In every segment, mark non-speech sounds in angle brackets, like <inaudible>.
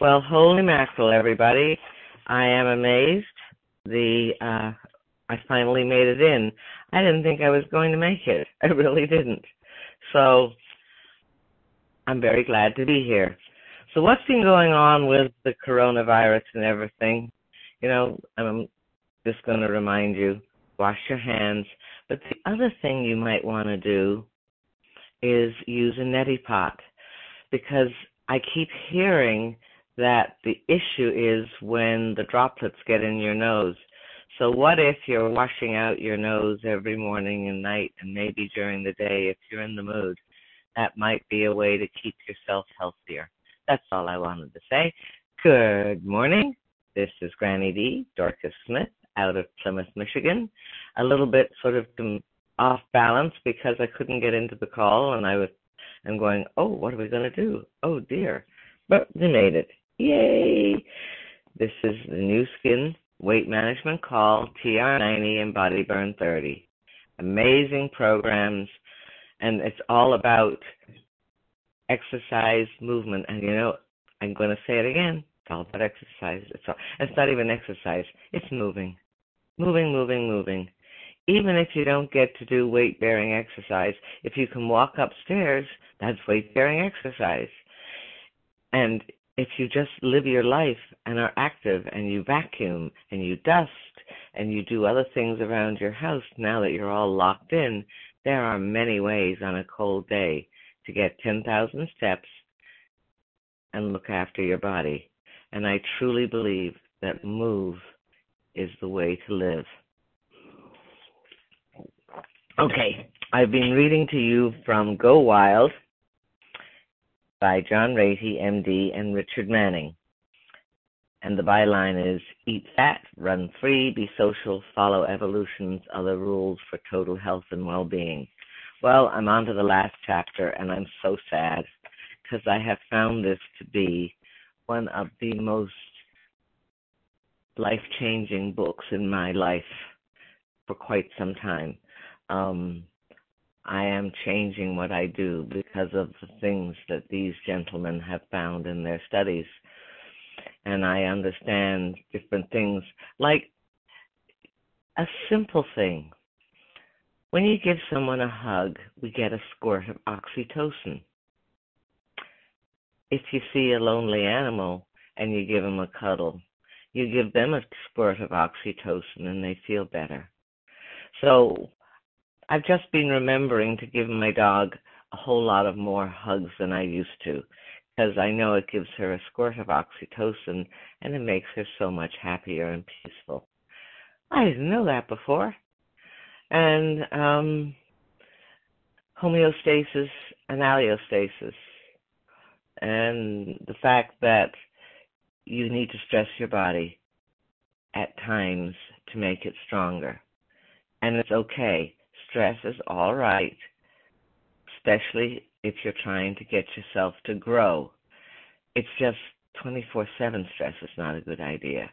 Well, holy mackerel, everybody! I am amazed. The uh, I finally made it in. I didn't think I was going to make it. <laughs> I really didn't. So I'm very glad to be here. So what's been going on with the coronavirus and everything? You know, I'm just going to remind you, wash your hands. But the other thing you might want to do is use a neti pot because I keep hearing that the issue is when the droplets get in your nose. So what if you're washing out your nose every morning and night and maybe during the day if you're in the mood? That might be a way to keep yourself healthier. That's all I wanted to say. Good morning. This is Granny D, Dorcas Smith, out of Plymouth, Michigan. A little bit sort of off balance because I couldn't get into the call and I was I'm going, oh, what are we going to do? Oh dear. But we made it. Yay! This is the Nu Skin Weight Management Call TR90 and Body Burn 30. Amazing programs, and it's all about exercise, movement. And you know, I'm going to say it again. It's all about exercise. It's all, it's not even exercise. It's moving, moving, moving, moving. Even if you don't get to do weight bearing exercise, if you can walk upstairs, that's weight bearing exercise. And if you just live your life and are active and you vacuum and you dust and you do other things around your house now that you're all locked in, there are many ways on a cold day to get 10,000 steps and look after your body. And I truly believe that move is the way to live. Okay, I've been reading to you from Go Wild by John Ratey, MD, and Richard Manning. And the byline is Eat fat, run free, be social, follow evolution's other rules for total health and well being. Well, I'm on to the last chapter, and I'm so sad because I have found this to be one of the most life changing books in my life for quite some time. Um, I am changing what I do because of the things that these gentlemen have found in their studies. And I understand different things, like a simple thing. When you give someone a hug, we get a squirt of oxytocin. If you see a lonely animal and you give them a cuddle, you give them a squirt of oxytocin and they feel better. So I've just been remembering to give my dog a whole lot of more hugs than I used to because I know it gives her a squirt of oxytocin and it makes her so much happier and peaceful. I didn't know that before. And um, homeostasis and allostasis, and the fact that you need to stress your body at times to make it stronger. And it's okay stress is all right, especially if you're trying to get yourself to grow. It's just 24 7 stress is not a good idea.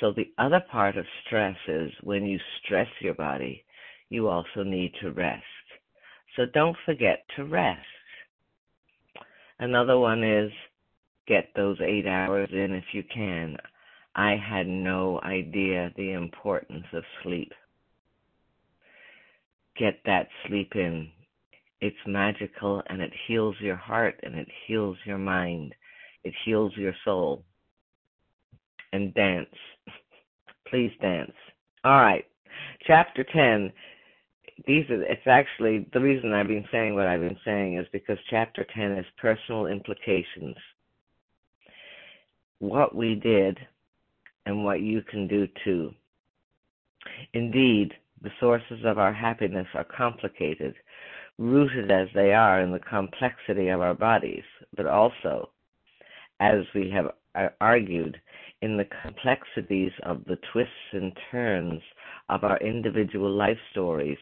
So, the other part of stress is when you stress your body, you also need to rest. So, don't forget to rest. Another one is get those eight hours in if you can. I had no idea the importance of sleep get that sleep in. It's magical and it heals your heart and it heals your mind. It heals your soul. And dance. <laughs> Please dance. All right. Chapter 10. These are, it's actually, the reason I've been saying what I've been saying is because chapter 10 is personal implications. What we did and what you can do too. Indeed, the sources of our happiness are complicated, rooted as they are in the complexity of our bodies, but also, as we have uh, argued, in the complexities of the twists and turns of our individual life stories,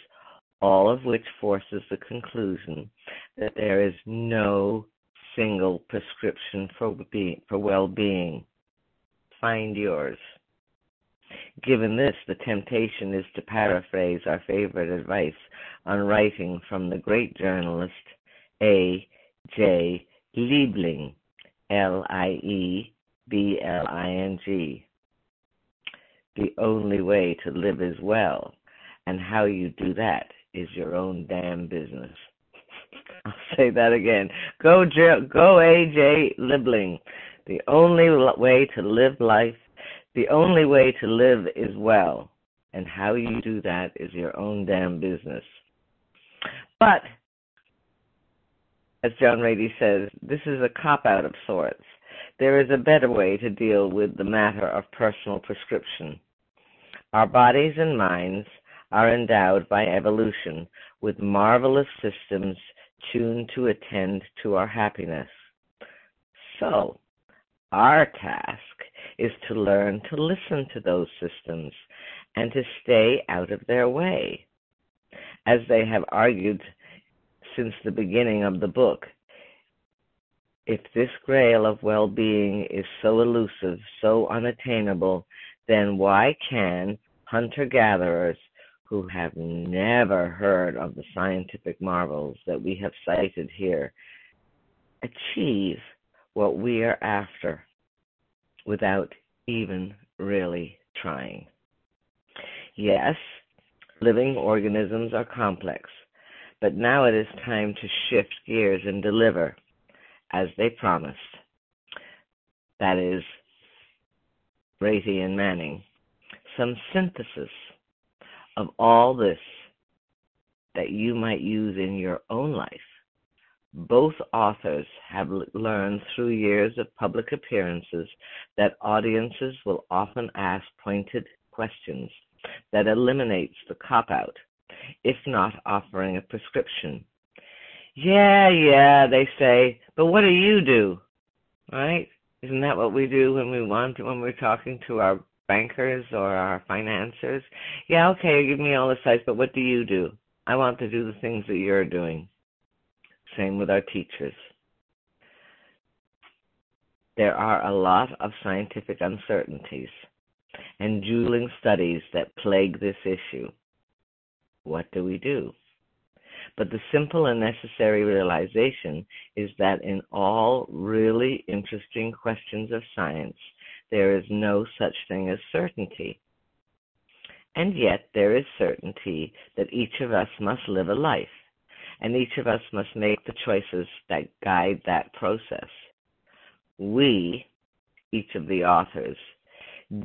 all of which forces the conclusion that there is no single prescription for, for well being. Find yours. Given this, the temptation is to paraphrase our favorite advice on writing from the great journalist A. J. Liebling, L I E B L I N G. The only way to live is well, and how you do that is your own damn business. <laughs> I'll say that again. Go, J- go, AJ Liebling. The only way to live life, the only way to live is well, and how you do that is your own damn business. But, as John Ratey says, this is a cop out of sorts. There is a better way to deal with the matter of personal prescription. Our bodies and minds are endowed by evolution with marvelous systems tuned to attend to our happiness. So, our task is to learn to listen to those systems and to stay out of their way. As they have argued since the beginning of the book, if this grail of well being is so elusive, so unattainable, then why can hunter gatherers who have never heard of the scientific marvels that we have cited here achieve what we are after without even really trying. Yes, living organisms are complex, but now it is time to shift gears and deliver as they promised. That is, Ratey and Manning, some synthesis of all this that you might use in your own life. Both authors have learned through years of public appearances that audiences will often ask pointed questions that eliminates the cop out, if not offering a prescription. Yeah, yeah, they say, but what do you do? Right? Isn't that what we do when we want when we're talking to our bankers or our financiers? Yeah, okay, give me all the sites, but what do you do? I want to do the things that you're doing. Same with our teachers. There are a lot of scientific uncertainties and dueling studies that plague this issue. What do we do? But the simple and necessary realization is that in all really interesting questions of science, there is no such thing as certainty. And yet there is certainty that each of us must live a life and each of us must make the choices that guide that process. We, each of the authors,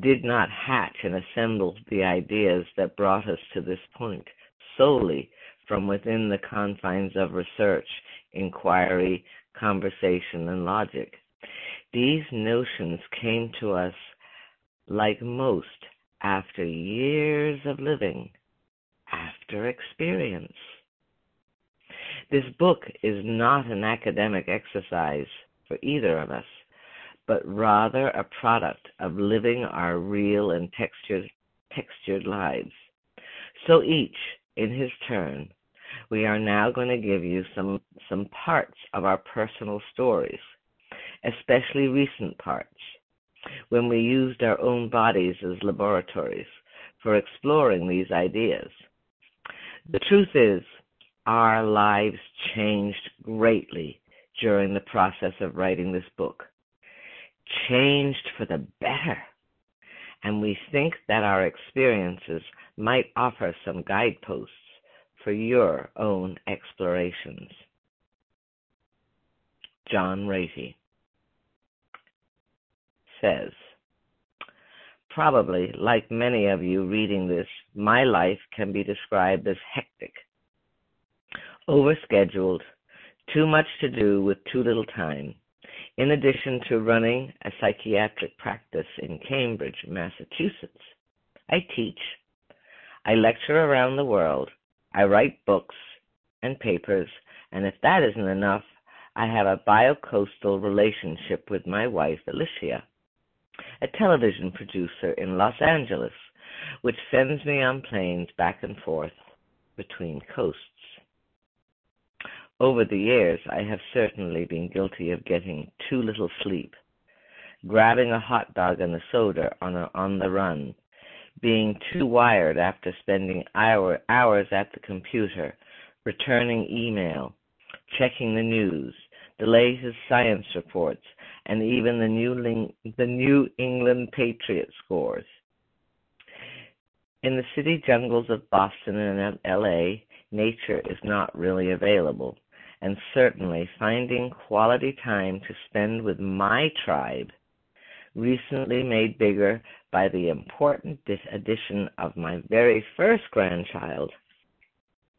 did not hatch and assemble the ideas that brought us to this point solely from within the confines of research, inquiry, conversation, and logic. These notions came to us, like most, after years of living, after experience. This book is not an academic exercise for either of us, but rather a product of living our real and textured, textured lives. So each, in his turn, we are now going to give you some, some parts of our personal stories, especially recent parts, when we used our own bodies as laboratories for exploring these ideas. The truth is, our lives changed greatly during the process of writing this book. Changed for the better. And we think that our experiences might offer some guideposts for your own explorations. John Ratey says, Probably, like many of you reading this, my life can be described as hectic overscheduled, too much to do with too little time. In addition to running a psychiatric practice in Cambridge, Massachusetts, I teach, I lecture around the world, I write books and papers, and if that isn't enough, I have a biocoastal relationship with my wife, Alicia, a television producer in Los Angeles, which sends me on planes back and forth between coasts. Over the years, I have certainly been guilty of getting too little sleep, grabbing a hot dog and a soda on, a, on the run, being too wired after spending hour, hours at the computer, returning email, checking the news, the latest science reports, and even the New, the New England Patriot scores. In the city jungles of Boston and LA, nature is not really available, and certainly finding quality time to spend with my tribe, recently made bigger by the important addition of my very first grandchild,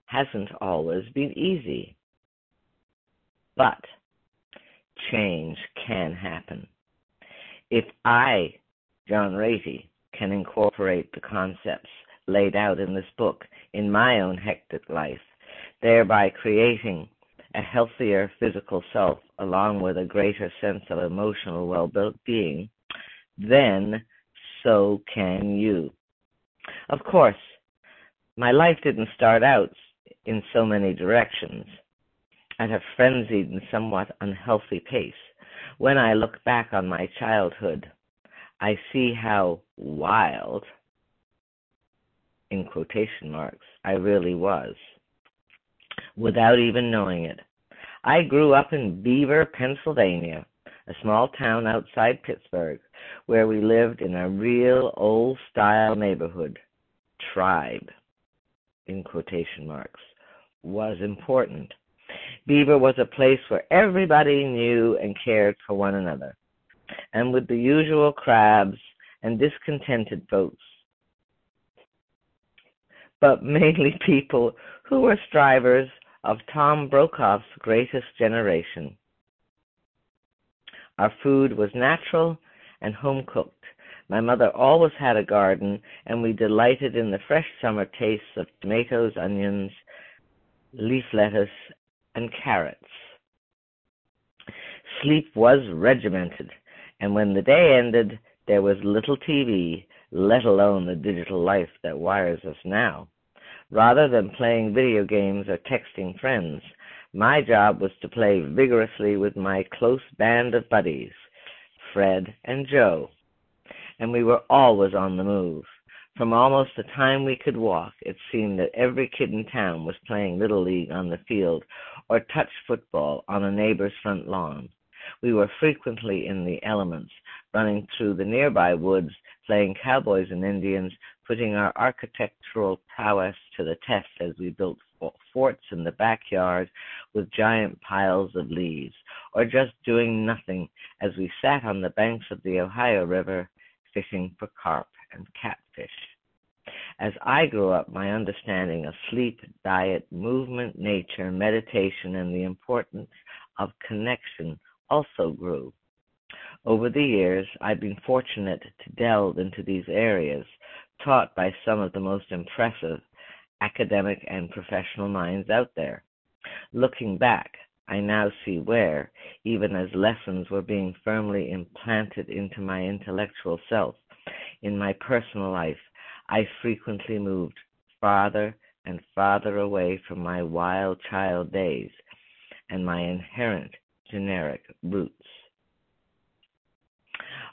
hasn't always been easy. But change can happen. If I, John Ratey, can incorporate the concepts laid out in this book in my own hectic life, thereby creating a healthier physical self along with a greater sense of emotional well being, then so can you. Of course, my life didn't start out in so many directions at a frenzied and somewhat unhealthy pace. When I look back on my childhood, I see how wild, in quotation marks, I really was, without even knowing it. I grew up in Beaver, Pennsylvania, a small town outside Pittsburgh, where we lived in a real old style neighborhood. Tribe, in quotation marks, was important. Beaver was a place where everybody knew and cared for one another and with the usual crabs and discontented folks, but mainly <laughs> people who were strivers of Tom Brokaw's greatest generation. Our food was natural and home cooked. My mother always had a garden, and we delighted in the fresh summer tastes of tomatoes, onions, leaf lettuce, and carrots. Sleep was regimented, and when the day ended, there was little TV, let alone the digital life that wires us now. Rather than playing video games or texting friends, my job was to play vigorously with my close band of buddies, Fred and Joe, and we were always on the move. From almost the time we could walk, it seemed that every kid in town was playing Little League on the field or touch football on a neighbor's front lawn. We were frequently in the elements, running through the nearby woods, playing cowboys and Indians, putting our architectural prowess to the test as we built forts in the backyard with giant piles of leaves, or just doing nothing as we sat on the banks of the Ohio River fishing for carp and catfish. As I grew up, my understanding of sleep, diet, movement, nature, meditation, and the importance of connection also grew. Over the years, I've been fortunate to delve into these areas, taught by some of the most impressive academic and professional minds out there. Looking back, I now see where, even as lessons were being firmly implanted into my intellectual self, in my personal life, I frequently moved farther and farther away from my wild child days and my inherent generic roots.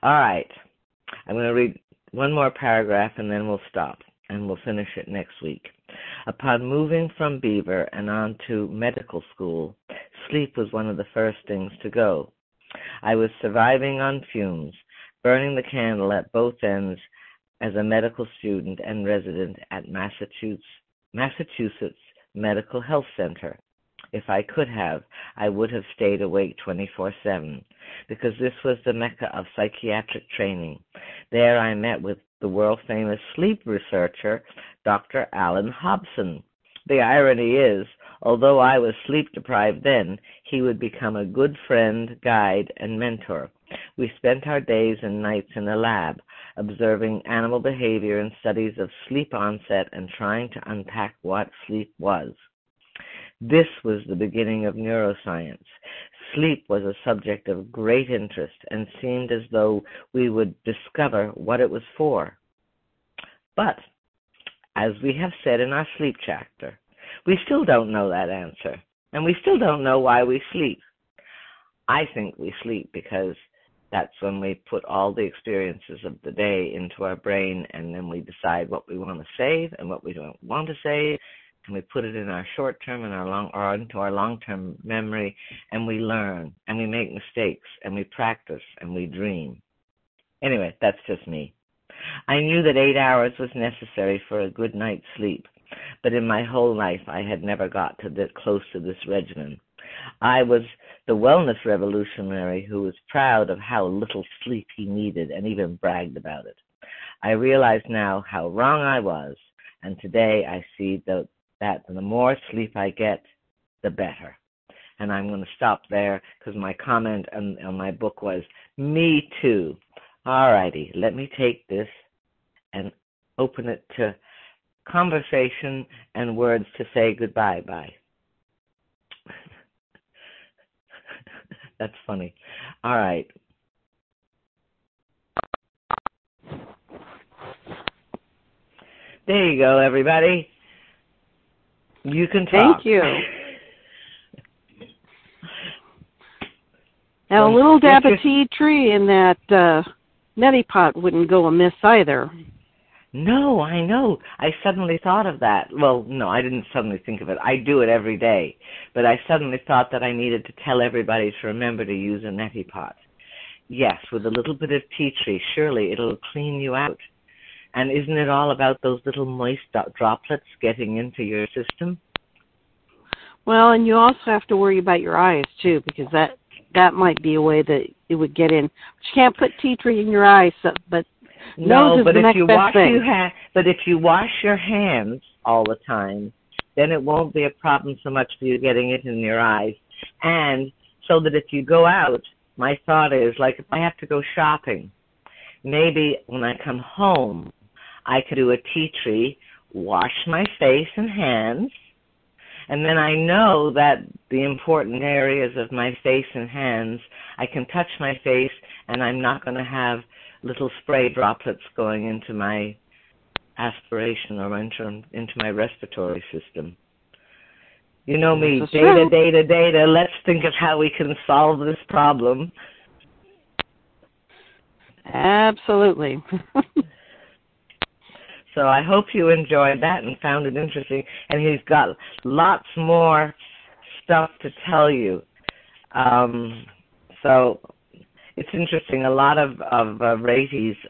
All right, I'm going to read one more paragraph and then we'll stop and we'll finish it next week. Upon moving from Beaver and on to medical school, sleep was one of the first things to go. I was surviving on fumes, burning the candle at both ends as a medical student and resident at Massachusetts, Massachusetts Medical Health Center. If I could have, I would have stayed awake 24 7 because this was the mecca of psychiatric training. There I met with the world famous sleep researcher, Dr. Allan Hobson. The irony is, although I was sleep deprived then, he would become a good friend, guide, and mentor. We spent our days and nights in a lab, observing animal behavior and studies of sleep onset and trying to unpack what sleep was. This was the beginning of neuroscience. Sleep was a subject of great interest and seemed as though we would discover what it was for. But, as we have said in our sleep chapter, we still don't know that answer, and we still don't know why we sleep. I think we sleep because that's when we put all the experiences of the day into our brain and then we decide what we want to save and what we don't want to save and we put it in our short term and our long or into our long term memory and we learn and we make mistakes and we practice and we dream. Anyway, that's just me. I knew that eight hours was necessary for a good night's sleep, but in my whole life I had never got to this close to this regimen. I was the wellness revolutionary who was proud of how little sleep he needed and even bragged about it. I realize now how wrong I was, and today I see that, that the more sleep I get, the better. And I'm going to stop there because my comment on, on my book was, Me too. All righty, let me take this and open it to conversation and words to say goodbye by. <laughs> That's funny. All right. There you go, everybody. You can talk. <laughs> Thank you. Now, a little dab of tea tree in that uh, neti pot wouldn't go amiss either. No, I know. I suddenly thought of that. Well, no, I didn't suddenly think of it. I do it every day. But I suddenly thought that I needed to tell everybody to remember to use a neti pot. Yes, with a little bit of tea tree, surely it'll clean you out. And isn't it all about those little moist droplets getting into your system? Well, and you also have to worry about your eyes too, because that that might be a way that it would get in. But you can't put tea tree in your eyes, so, but no, but if you wash thing. your ha- but if you wash your hands all the time, then it won't be a problem so much for you getting it in your eyes. And so that if you go out, my thought is like if I have to go shopping, maybe when I come home, I could do a tea tree, wash my face and hands, and then I know that the important areas of my face and hands, I can touch my face and I'm not going to have little spray droplets going into my aspiration or into, into my respiratory system. You know me, That's data, true. data, data. Let's think of how we can solve this problem. Absolutely. <laughs> So I hope you enjoyed that and found it interesting. And he's got lots more stuff to tell you. Um, so it's interesting. A lot of of uh,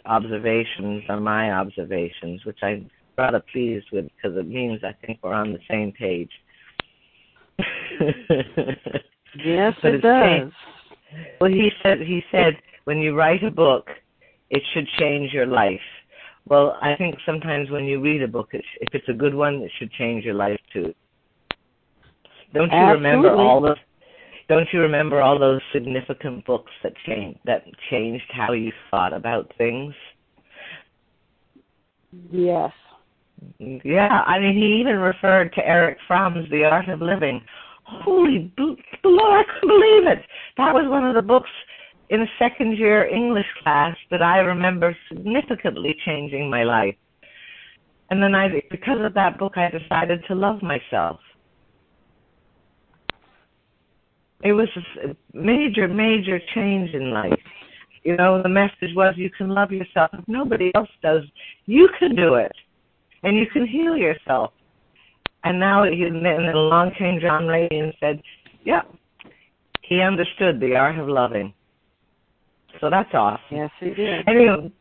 observations are my observations, which I'm rather pleased with because it means I think we're on the same page. <laughs> yes, But it does. changed. Well, he said he said when you write a book, it should change your life. Well, I think sometimes when you read a book, it, if it's a good one, it should change your life too. Don't you remember all those? Don't you remember all those significant books that changed that changed how you thought about things? Yes. Yeah, I mean, he even referred to Erich Fromm's The Art of Living. Holy Lord, I couldn't believe it. That was one of the books in a second year English class that I remember significantly changing my life. And then I, because of that book, I decided to love myself. It was a major, major change in life. You know, the message was you can love yourself. If nobody else does, you can do it. And you can heal yourself. And now, and then along came John Ratey and said, yeah, he understood the art of loving. So that's awesome. Yes, he did. Anyway,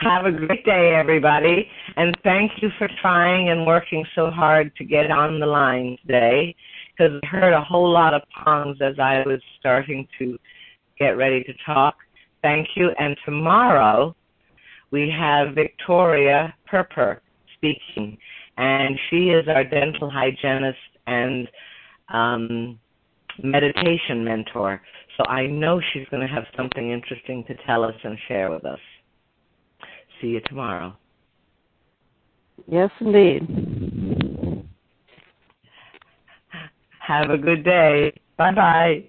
have a great day, everybody, and thank you for trying and working so hard to get on the line today. Because I heard a whole lot of pongs as I was starting to get ready to talk. Thank you. And tomorrow we have Victoria Perper speaking, and she is our dental hygienist and um, meditation mentor. So I know she's going to have something interesting to tell us and share with us. See you tomorrow. Yes, indeed. Have a good day. Bye bye.